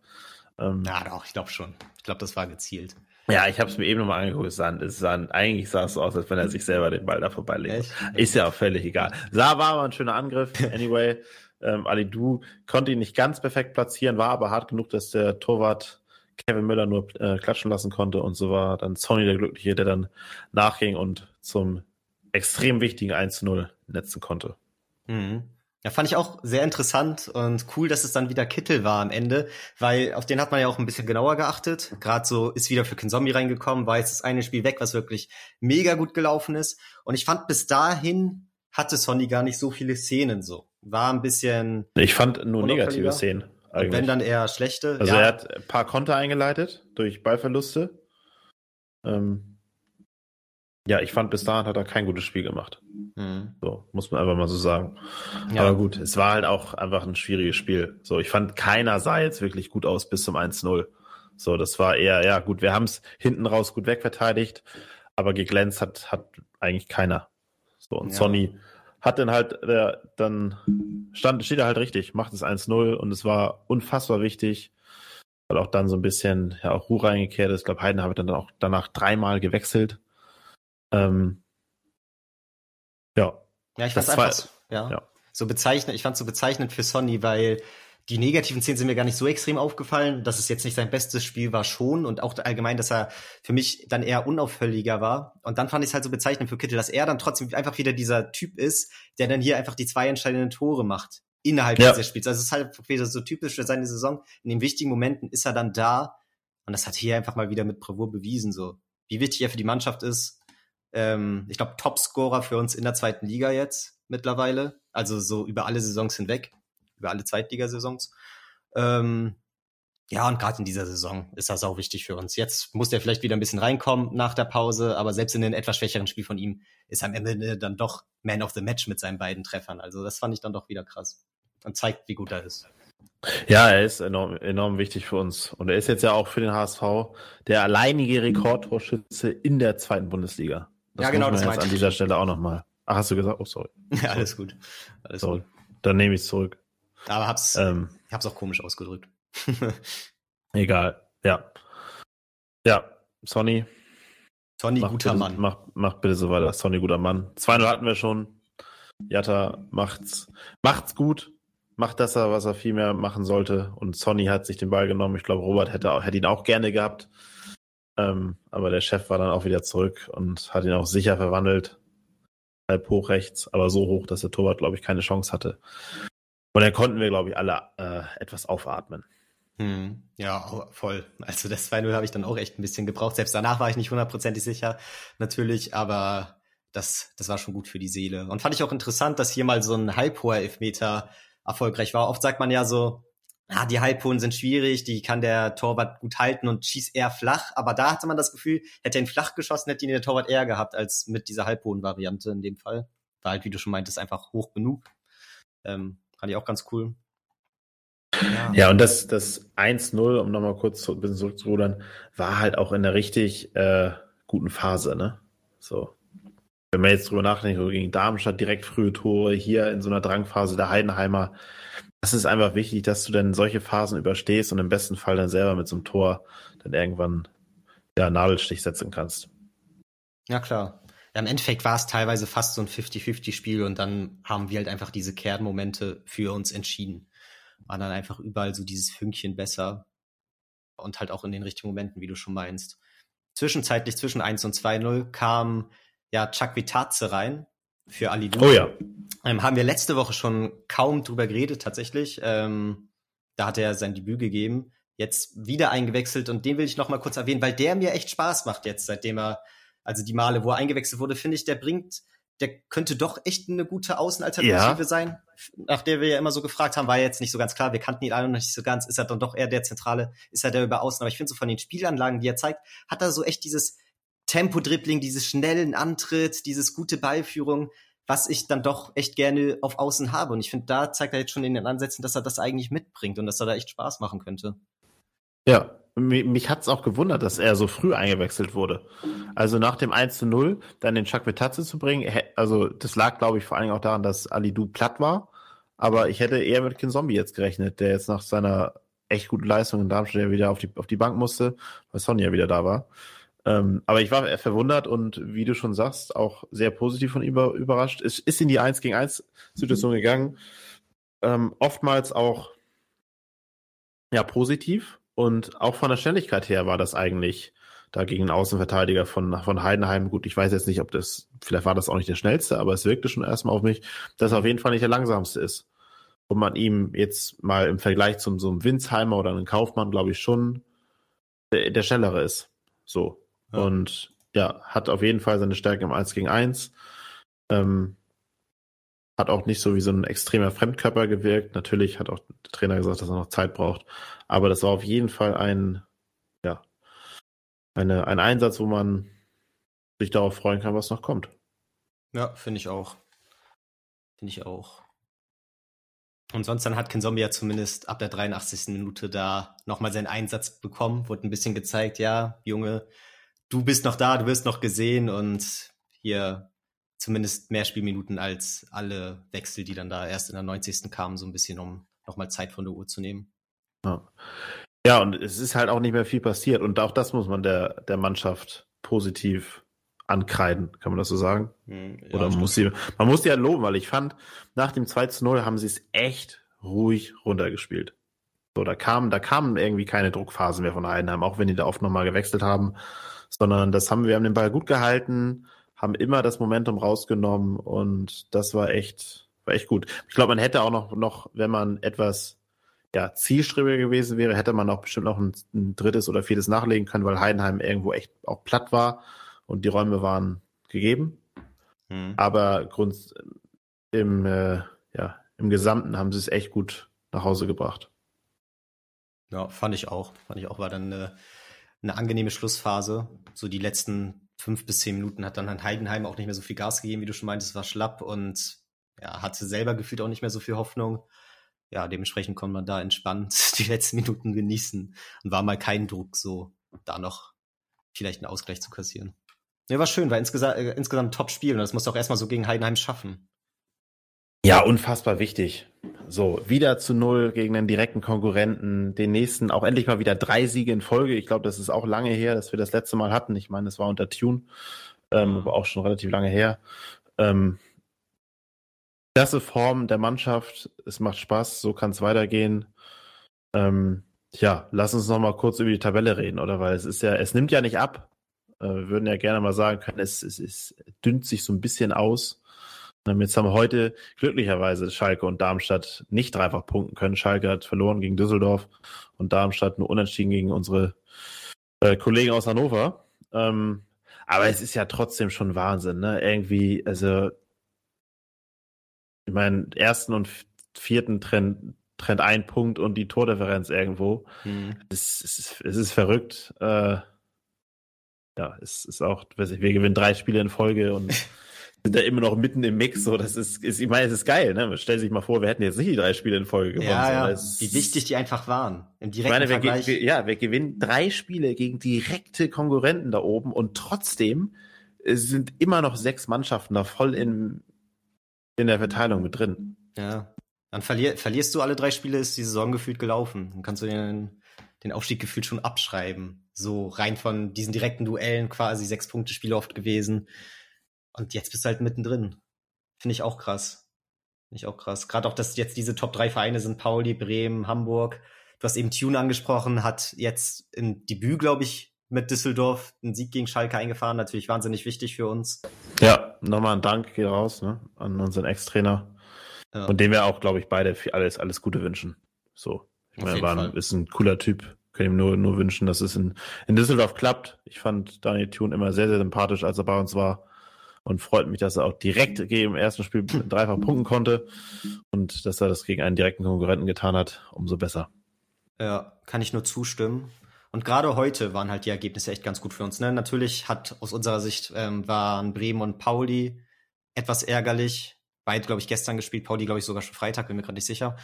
Ähm, ja, doch, ich glaube schon. Ich glaube, das war gezielt. Ja, ich habe es mir eben nochmal angeguckt. Es sah, es sah, eigentlich sah es so aus, als wenn er sich selber den Ball da vorbeilegt. Ist ja auch völlig egal. Sah war aber ein schöner Angriff. Anyway, ähm, Ali Du konnte ihn nicht ganz perfekt platzieren, war aber hart genug, dass der Torwart Kevin Müller nur äh, klatschen lassen konnte. Und so war dann Sony der Glückliche, der dann nachging und zum extrem wichtigen 1 0 netzen konnte. Mhm. Ja, fand ich auch sehr interessant und cool, dass es dann wieder Kittel war am Ende, weil auf den hat man ja auch ein bisschen genauer geachtet. Gerade so ist wieder für Zombie reingekommen, war jetzt das eine Spiel weg, was wirklich mega gut gelaufen ist. Und ich fand bis dahin hatte Sonny gar nicht so viele Szenen so. War ein bisschen. Ich fand nur negative Szenen. Eigentlich. Wenn dann eher schlechte. Also ja. er hat ein paar Konter eingeleitet durch Ballverluste. Ähm, ja, ich fand bis dahin hat er kein gutes Spiel gemacht. Mhm. So, muss man einfach mal so sagen. Ja. Aber gut, es war halt auch einfach ein schwieriges Spiel. So, ich fand keiner sah jetzt wirklich gut aus bis zum 1-0. So, das war eher, ja gut, wir haben es hinten raus gut wegverteidigt, aber geglänzt hat, hat eigentlich keiner. So, und ja. Sonny hat dann halt, äh, dann stand, steht er halt richtig, macht es 1-0 und es war unfassbar wichtig, weil auch dann so ein bisschen, ja, auch Ruhe reingekehrt ist. Ich glaube, Heiden habe dann auch danach dreimal gewechselt. Ähm, ja. Ja, ich fand einfach, so, ja, ja. so bezeichnend, ich fand so bezeichnend für Sonny, weil die negativen Szenen sind mir gar nicht so extrem aufgefallen. Dass es jetzt nicht sein bestes Spiel war schon und auch allgemein, dass er für mich dann eher unauffälliger war. Und dann fand ich es halt so bezeichnend für Kittel, dass er dann trotzdem einfach wieder dieser Typ ist, der dann hier einfach die zwei entscheidenden Tore macht innerhalb ja. dieses Spiels. Also es ist halt wieder so typisch für seine Saison. In den wichtigen Momenten ist er dann da und das hat hier einfach mal wieder mit Bravour bewiesen, so wie wichtig er für die Mannschaft ist. Ähm, ich glaube, Topscorer für uns in der zweiten Liga jetzt mittlerweile. Also so über alle Saisons hinweg über alle Zweitligasaisons. Ähm, ja, und gerade in dieser Saison ist das auch wichtig für uns. Jetzt muss der vielleicht wieder ein bisschen reinkommen nach der Pause, aber selbst in einem etwas schwächeren Spiel von ihm ist am Ende dann doch Man of the Match mit seinen beiden Treffern. Also das fand ich dann doch wieder krass und zeigt, wie gut er ist. Ja, er ist enorm, enorm wichtig für uns. Und er ist jetzt ja auch für den HSV der alleinige Rekordtorschütze in der zweiten Bundesliga. Das ja, genau, das jetzt an dieser Stelle auch nochmal. Ach, hast du gesagt? Oh, sorry. Ja, alles gut. Alles sorry. gut. Dann nehme ich es zurück. Aber hab's, ähm, hab's auch komisch ausgedrückt. egal, ja. Ja, Sonny. Sonny, guter bitte, Mann. Mach, mach bitte so weiter. Sonny, guter Mann. 2-0 hatten wir schon. Jatta macht's, macht's gut. Macht das, was er viel mehr machen sollte. Und Sonny hat sich den Ball genommen. Ich glaube, Robert hätte, hätte ihn auch gerne gehabt. Ähm, aber der Chef war dann auch wieder zurück und hat ihn auch sicher verwandelt. Halb hoch rechts, aber so hoch, dass der Torwart, glaube ich, keine Chance hatte. Und dann konnten wir, glaube ich, alle äh, etwas aufatmen. Hm, ja, voll. Also das 2-0 habe ich dann auch echt ein bisschen gebraucht. Selbst danach war ich nicht hundertprozentig sicher, natürlich, aber das, das war schon gut für die Seele. Und fand ich auch interessant, dass hier mal so ein halbhoher Elfmeter erfolgreich war. Oft sagt man ja so, ah, die Halbhohen sind schwierig, die kann der Torwart gut halten und schießt eher flach. Aber da hatte man das Gefühl, hätte er ihn flach geschossen, hätte ihn der Torwart eher gehabt als mit dieser halbhohen Variante in dem Fall. War halt, wie du schon meintest, einfach hoch genug. Ähm, Fand ich auch ganz cool. Ja, ja und das, das 1-0, um nochmal kurz ein bisschen zurückzurudern, war halt auch in einer richtig äh, guten Phase, ne? So. Wenn man jetzt drüber nachdenkt, gegen Darmstadt direkt frühe Tore, hier in so einer Drangphase der Heidenheimer, das ist einfach wichtig, dass du dann solche Phasen überstehst und im besten Fall dann selber mit so einem Tor dann irgendwann ja Nadelstich setzen kannst. Ja, klar im Endeffekt war es teilweise fast so ein 50-50-Spiel und dann haben wir halt einfach diese Kernmomente für uns entschieden. War dann einfach überall so dieses Fünkchen besser und halt auch in den richtigen Momenten, wie du schon meinst. Zwischenzeitlich zwischen 1 und 2-0 kam ja Chuck Vitaze rein für Ali Oh ja. Ähm, haben wir letzte Woche schon kaum drüber geredet, tatsächlich. Ähm, da hat er sein Debüt gegeben. Jetzt wieder eingewechselt und den will ich noch mal kurz erwähnen, weil der mir echt Spaß macht jetzt, seitdem er also die Male, wo er eingewechselt wurde, finde ich, der bringt, der könnte doch echt eine gute Außenalternative ja. sein. Nach der wir ja immer so gefragt haben, war jetzt nicht so ganz klar. Wir kannten ihn alle noch nicht so ganz. Ist er dann doch eher der Zentrale? Ist er der über Außen? Aber ich finde so von den Spielanlagen, die er zeigt, hat er so echt dieses Tempo-Dribbling, dieses schnellen Antritt, dieses gute Ballführung, was ich dann doch echt gerne auf Außen habe. Und ich finde, da zeigt er jetzt schon in den Ansätzen, dass er das eigentlich mitbringt und dass er da echt Spaß machen könnte. Ja, mich hat es auch gewundert, dass er so früh eingewechselt wurde. Also nach dem 1 zu 0 dann den Chuck Betatze zu bringen, also das lag, glaube ich, vor allen Dingen auch daran, dass Ali Du platt war. Aber ich hätte eher mit Kin Zombie jetzt gerechnet, der jetzt nach seiner echt guten Leistung in Darmstadt wieder auf die, auf die Bank musste, weil Sonja wieder da war. Ähm, aber ich war verwundert und wie du schon sagst, auch sehr positiv von ihm überrascht. Es ist in die 1 gegen 1 Situation gegangen. Ähm, oftmals auch ja positiv und auch von der Schnelligkeit her war das eigentlich da gegen einen Außenverteidiger von, von Heidenheim. Gut, ich weiß jetzt nicht, ob das, vielleicht war das auch nicht der schnellste, aber es wirkte schon erstmal auf mich, dass er auf jeden Fall nicht der langsamste ist. Und man ihm jetzt mal im Vergleich zum so einem Winsheimer oder einem Kaufmann, glaube ich, schon der, der schnellere ist. So. Ja. Und ja, hat auf jeden Fall seine Stärke im 1 gegen 1. Ähm, hat auch nicht so wie so ein extremer Fremdkörper gewirkt. Natürlich hat auch der Trainer gesagt, dass er noch Zeit braucht. Aber das war auf jeden Fall ein, ja, eine, ein Einsatz, wo man sich darauf freuen kann, was noch kommt. Ja, finde ich auch. Finde ich auch. Und sonst dann hat Kinzombie ja zumindest ab der 83. Minute da nochmal seinen Einsatz bekommen, wurde ein bisschen gezeigt, ja, Junge, du bist noch da, du wirst noch gesehen und hier zumindest mehr Spielminuten als alle Wechsel, die dann da erst in der 90. kamen, so ein bisschen, um nochmal Zeit von der Uhr zu nehmen. Ja. ja, und es ist halt auch nicht mehr viel passiert und auch das muss man der, der Mannschaft positiv ankreiden, kann man das so sagen? Hm, ja, Oder muss sie, man muss sie ja loben, weil ich fand, nach dem 2 zu 0 haben sie es echt ruhig runtergespielt. So, da kamen, da kamen irgendwie keine Druckphasen mehr von Heidenheim, auch wenn die da oft nochmal gewechselt haben, sondern das haben wir haben den Ball gut gehalten, haben immer das Momentum rausgenommen und das war echt, war echt gut. Ich glaube, man hätte auch noch, noch, wenn man etwas ja, zielstrebiger gewesen wäre, hätte man auch bestimmt noch ein, ein drittes oder viertes nachlegen können, weil Heidenheim irgendwo echt auch platt war und die Räume waren gegeben. Mhm. Aber Grund, im, äh, ja, im Gesamten haben sie es echt gut nach Hause gebracht. Ja, fand ich auch. Fand ich auch, war dann eine, eine angenehme Schlussphase. So die letzten fünf bis zehn Minuten hat dann Heidenheim auch nicht mehr so viel Gas gegeben, wie du schon meintest, war schlapp und ja, hatte selber gefühlt auch nicht mehr so viel Hoffnung. Ja, dementsprechend konnte man da entspannt die letzten Minuten genießen und war mal kein Druck, so da noch vielleicht einen Ausgleich zu kassieren. Ja, war schön, war insgesa äh, insgesamt ein Top-Spiel und das musst du auch erstmal so gegen Heidenheim schaffen. Ja, unfassbar wichtig. So, wieder zu null gegen den direkten Konkurrenten, den nächsten, auch endlich mal wieder drei Siege in Folge. Ich glaube, das ist auch lange her, dass wir das letzte Mal hatten. Ich meine, es war unter Tune, ähm, aber auch schon relativ lange her. Ähm, klasse Form der Mannschaft, es macht Spaß, so kann es weitergehen. Ähm, ja, lass uns noch mal kurz über die Tabelle reden, oder? Weil es ist ja, es nimmt ja nicht ab. Äh, wir würden ja gerne mal sagen können, es, es, es dünnt sich so ein bisschen aus. Jetzt haben wir heute glücklicherweise Schalke und Darmstadt nicht dreifach punkten können. Schalke hat verloren gegen Düsseldorf und Darmstadt nur unentschieden gegen unsere äh, Kollegen aus Hannover. Ähm, aber es ist ja trotzdem schon Wahnsinn, ne? Irgendwie, also ich meine, ersten und vierten trennt, trennt ein Punkt und die Tordifferenz irgendwo. Mhm. Es, es, ist, es ist verrückt. Äh, ja, es ist auch, weiß ich, wir gewinnen drei Spiele in Folge und sind da immer noch mitten im Mix. So, das ist, ist ich meine, es ist geil, ne? Stell sich mal vor, wir hätten jetzt nicht die drei Spiele in Folge gewonnen. Ja, ja. Wie wichtig die einfach waren. Im direkten ich meine, Vergleich. Wir, ja, wir gewinnen drei Spiele gegen direkte Konkurrenten da oben und trotzdem sind immer noch sechs Mannschaften da voll in, in der Verteilung mit drin. Ja. Dann verlier, verlierst du alle drei Spiele, ist die Saison gefühlt gelaufen. Dann kannst du den, den Aufstieg gefühlt schon abschreiben. So rein von diesen direkten Duellen quasi sechs Punkte Spiele oft gewesen. Und jetzt bist du halt mittendrin. Finde ich auch krass. Finde ich auch krass. Gerade auch, dass jetzt diese Top 3 Vereine sind, Pauli, Bremen, Hamburg. Du hast eben Tune angesprochen, hat jetzt im Debüt, glaube ich, mit Düsseldorf einen Sieg gegen Schalke eingefahren. Natürlich wahnsinnig wichtig für uns. Ja, nochmal ein Dank geht raus ne, an unseren Ex-Trainer. Ja. Und dem wir auch, glaube ich, beide alles, alles Gute wünschen. So. Ich meine, er war, ist ein cooler Typ. Kann ihm nur, nur wünschen, dass es in, in Düsseldorf klappt. Ich fand Daniel Thune immer sehr, sehr sympathisch, als er bei uns war. Und freut mich, dass er auch direkt gegen im ersten Spiel dreifach punkten konnte. Und dass er das gegen einen direkten Konkurrenten getan hat. Umso besser. Ja, kann ich nur zustimmen. Und gerade heute waren halt die Ergebnisse echt ganz gut für uns. Ne? Natürlich hat aus unserer Sicht ähm, waren Bremen und Pauli etwas ärgerlich. Beide, glaube ich, gestern gespielt. Pauli, glaube ich, sogar schon Freitag, bin mir gerade nicht sicher.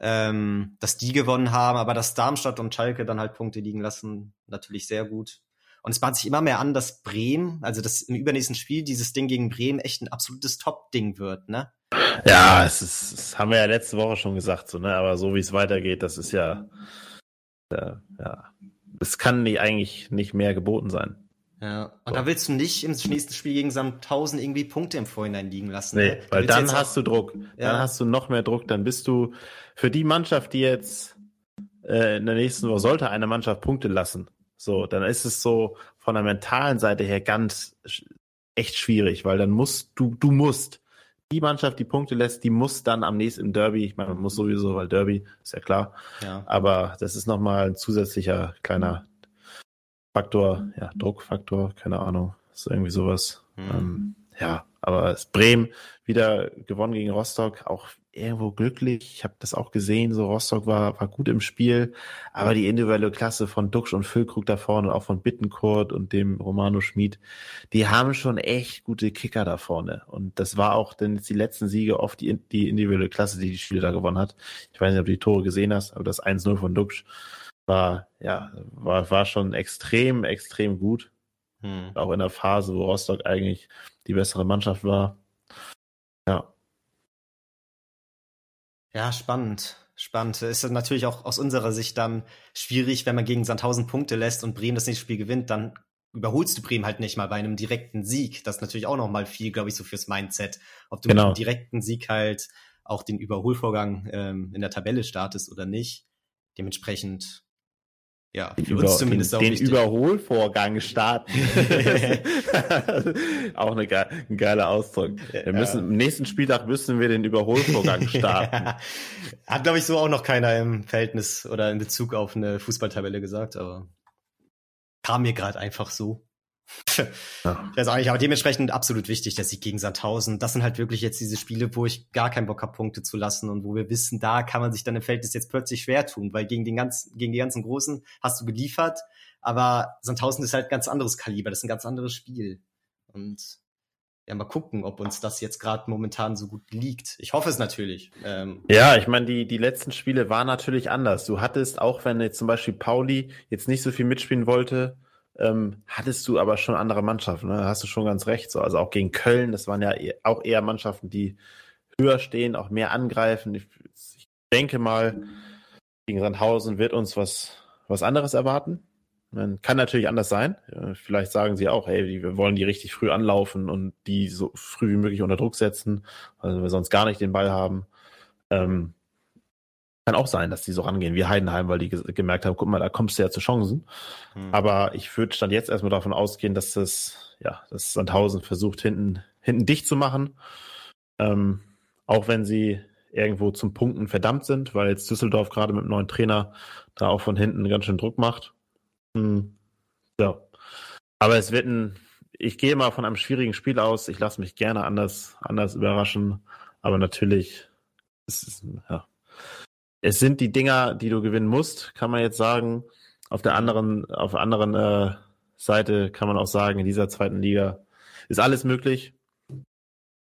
Ähm, dass die gewonnen haben, aber dass Darmstadt und Schalke dann halt Punkte liegen lassen, natürlich sehr gut. Und es bahnt sich immer mehr an, dass Bremen, also das im übernächsten Spiel, dieses Ding gegen Bremen echt ein absolutes Top-Ding wird, ne? Ja, es ist, das haben wir ja letzte Woche schon gesagt, so, ne? Aber so wie es weitergeht, das ist ja, ja, ja es kann nicht, eigentlich nicht mehr geboten sein. Ja, und so. da willst du nicht im nächsten Spiel gegen Sandhausen irgendwie Punkte im Vorhinein liegen lassen. Nee, ne? weil dann hast du Druck. Ja. Dann hast du noch mehr Druck. Dann bist du für die Mannschaft, die jetzt äh, in der nächsten Woche sollte eine Mannschaft Punkte lassen. So, dann ist es so von der mentalen Seite her ganz echt schwierig, weil dann musst du, du musst die Mannschaft, die Punkte lässt, die muss dann am nächsten im Derby, ich meine, man muss sowieso, weil Derby ist ja klar. Ja. Aber das ist nochmal ein zusätzlicher kleiner Faktor, ja, Druckfaktor, keine Ahnung, ist irgendwie sowas. Mhm. Ähm, ja, Aber es Bremen wieder gewonnen gegen Rostock, auch irgendwo glücklich. Ich habe das auch gesehen, so Rostock war, war gut im Spiel, aber die individuelle Klasse von Duxch und Füllkrug da vorne und auch von Bittenkurt und dem Romano Schmid, die haben schon echt gute Kicker da vorne. Und das war auch denn jetzt die letzten Siege oft die, die individuelle Klasse, die die Spiele da gewonnen hat. Ich weiß nicht, ob du die Tore gesehen hast, aber das 1-0 von Duxch war, ja, war, war schon extrem, extrem gut. Hm. Auch in der Phase, wo Rostock eigentlich die bessere Mannschaft war. Ja. Ja, spannend. Spannend. Ist natürlich auch aus unserer Sicht dann schwierig, wenn man gegen Sandhausen Punkte lässt und Bremen das nächste Spiel gewinnt, dann überholst du Bremen halt nicht mal bei einem direkten Sieg. Das ist natürlich auch nochmal viel, glaube ich, so fürs Mindset. Ob du genau. mit einem direkten Sieg halt auch den Überholvorgang ähm, in der Tabelle startest oder nicht. Dementsprechend ja, für Über, uns zumindest den, auch Den wichtig. Überholvorgang starten. auch eine ge ein geiler Ausdruck. Wir müssen, Im nächsten Spieltag müssen wir den Überholvorgang starten. Hat, glaube ich, so auch noch keiner im Verhältnis oder in Bezug auf eine Fußballtabelle gesagt, aber kam mir gerade einfach so. Ja. Ich weiß auch nicht, aber dementsprechend absolut wichtig, der Sieg gegen Sandhausen. Das sind halt wirklich jetzt diese Spiele, wo ich gar keinen Bock habe, Punkte zu lassen und wo wir wissen, da kann man sich dann im Verhältnis jetzt plötzlich schwer tun, weil gegen den ganzen, gegen die ganzen Großen hast du geliefert, aber Sandhausen ist halt ein ganz anderes Kaliber, das ist ein ganz anderes Spiel. Und ja, mal gucken, ob uns das jetzt gerade momentan so gut liegt. Ich hoffe es natürlich. Ähm, ja, ich meine, die, die letzten Spiele waren natürlich anders. Du hattest, auch wenn jetzt zum Beispiel Pauli jetzt nicht so viel mitspielen wollte, ähm, hattest du aber schon andere Mannschaften, ne? hast du schon ganz recht. So. Also auch gegen Köln, das waren ja e-, auch eher Mannschaften, die höher stehen, auch mehr angreifen. Ich, ich denke mal, gegen Sandhausen wird uns was, was anderes erwarten. Man kann natürlich anders sein. Vielleicht sagen sie auch, hey, wir wollen die richtig früh anlaufen und die so früh wie möglich unter Druck setzen, weil wir sonst gar nicht den Ball haben. Ähm, kann auch sein, dass die so rangehen wie Heidenheim, weil die gemerkt haben, guck mal, da kommst du ja zu Chancen. Hm. Aber ich würde stand jetzt erstmal davon ausgehen, dass das, ja, dass Sandhausen versucht, hinten, hinten dicht zu machen. Ähm, auch wenn sie irgendwo zum Punkten verdammt sind, weil jetzt Düsseldorf gerade mit dem neuen Trainer da auch von hinten ganz schön Druck macht. Hm. Ja. Aber es wird ein, ich gehe mal von einem schwierigen Spiel aus. Ich lasse mich gerne anders, anders überraschen. Aber natürlich ist es, ja, es sind die Dinger, die du gewinnen musst, kann man jetzt sagen. Auf der anderen, auf der anderen äh, Seite kann man auch sagen, in dieser zweiten Liga ist alles möglich.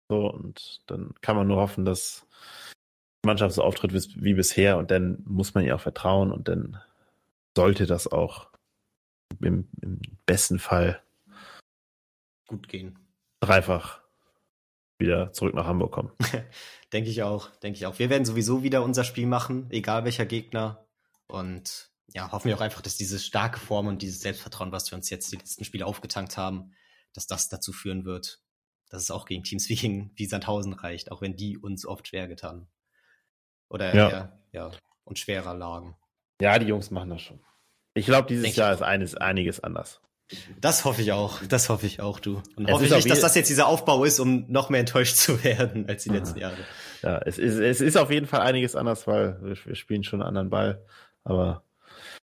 So, und dann kann man nur hoffen, dass die Mannschaft so auftritt wie, wie bisher und dann muss man ihr auch vertrauen und dann sollte das auch im, im besten Fall gut gehen. Dreifach wieder zurück nach Hamburg kommen. denke ich auch, denke ich auch. Wir werden sowieso wieder unser Spiel machen, egal welcher Gegner. Und ja, hoffen wir auch einfach, dass diese starke Form und dieses Selbstvertrauen, was wir uns jetzt die letzten Spiele aufgetankt haben, dass das dazu führen wird, dass es auch gegen Teams wie, gegen, wie Sandhausen reicht, auch wenn die uns oft schwer getan. Oder ja, ja, ja und schwerer lagen. Ja, die Jungs machen das schon. Ich glaube, dieses Denk Jahr ist eines, einiges anders. Das hoffe ich auch. Das hoffe ich auch, du. Und es hoffe ich nicht, dass das jetzt dieser Aufbau ist, um noch mehr enttäuscht zu werden als die Aha. letzten Jahre. Ja, es ist, es ist auf jeden Fall einiges anders, weil wir, wir spielen schon einen anderen Ball. Aber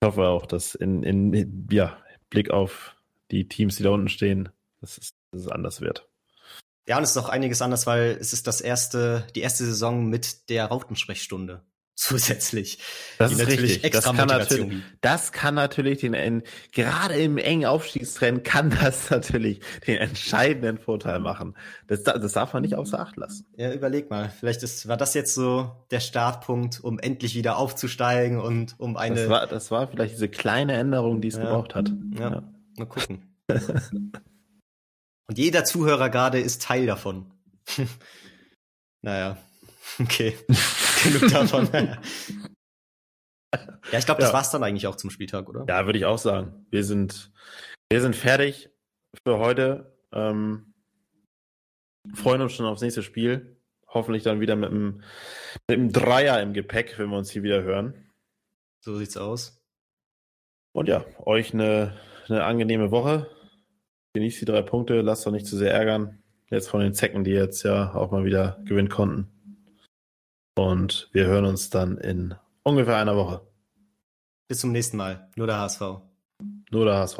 ich hoffe auch, dass in, in ja, Blick auf die Teams, die da unten stehen, dass es, dass es anders wird. Ja, und es ist auch einiges anders, weil es ist das erste, die erste Saison mit der Rautensprechstunde zusätzlich. Das ist richtig. Extra das kann, natürlich, das kann natürlich den, gerade im engen Aufstiegstrend kann das natürlich den entscheidenden Vorteil machen. Das, das darf man nicht außer Acht lassen. Ja, überleg mal. Vielleicht ist, war das jetzt so der Startpunkt, um endlich wieder aufzusteigen und um eine. Das war, das war vielleicht diese kleine Änderung, die es ja. gebraucht hat. Ja. ja. Mal gucken. und jeder Zuhörer gerade ist Teil davon. naja. Okay. Genug davon. ja, ich glaube, das ja. war's dann eigentlich auch zum Spieltag, oder? Ja, würde ich auch sagen. Wir sind, wir sind fertig für heute. Ähm, freuen uns schon aufs nächste Spiel. Hoffentlich dann wieder mit einem, mit einem Dreier im Gepäck, wenn wir uns hier wieder hören. So sieht's aus. Und ja, euch eine, eine angenehme Woche. Genießt die drei Punkte, lasst euch nicht zu sehr ärgern. Jetzt von den Zecken, die jetzt ja auch mal wieder gewinnen konnten. Und wir hören uns dann in ungefähr einer Woche. Bis zum nächsten Mal. Nur der HSV. Nur der HSV.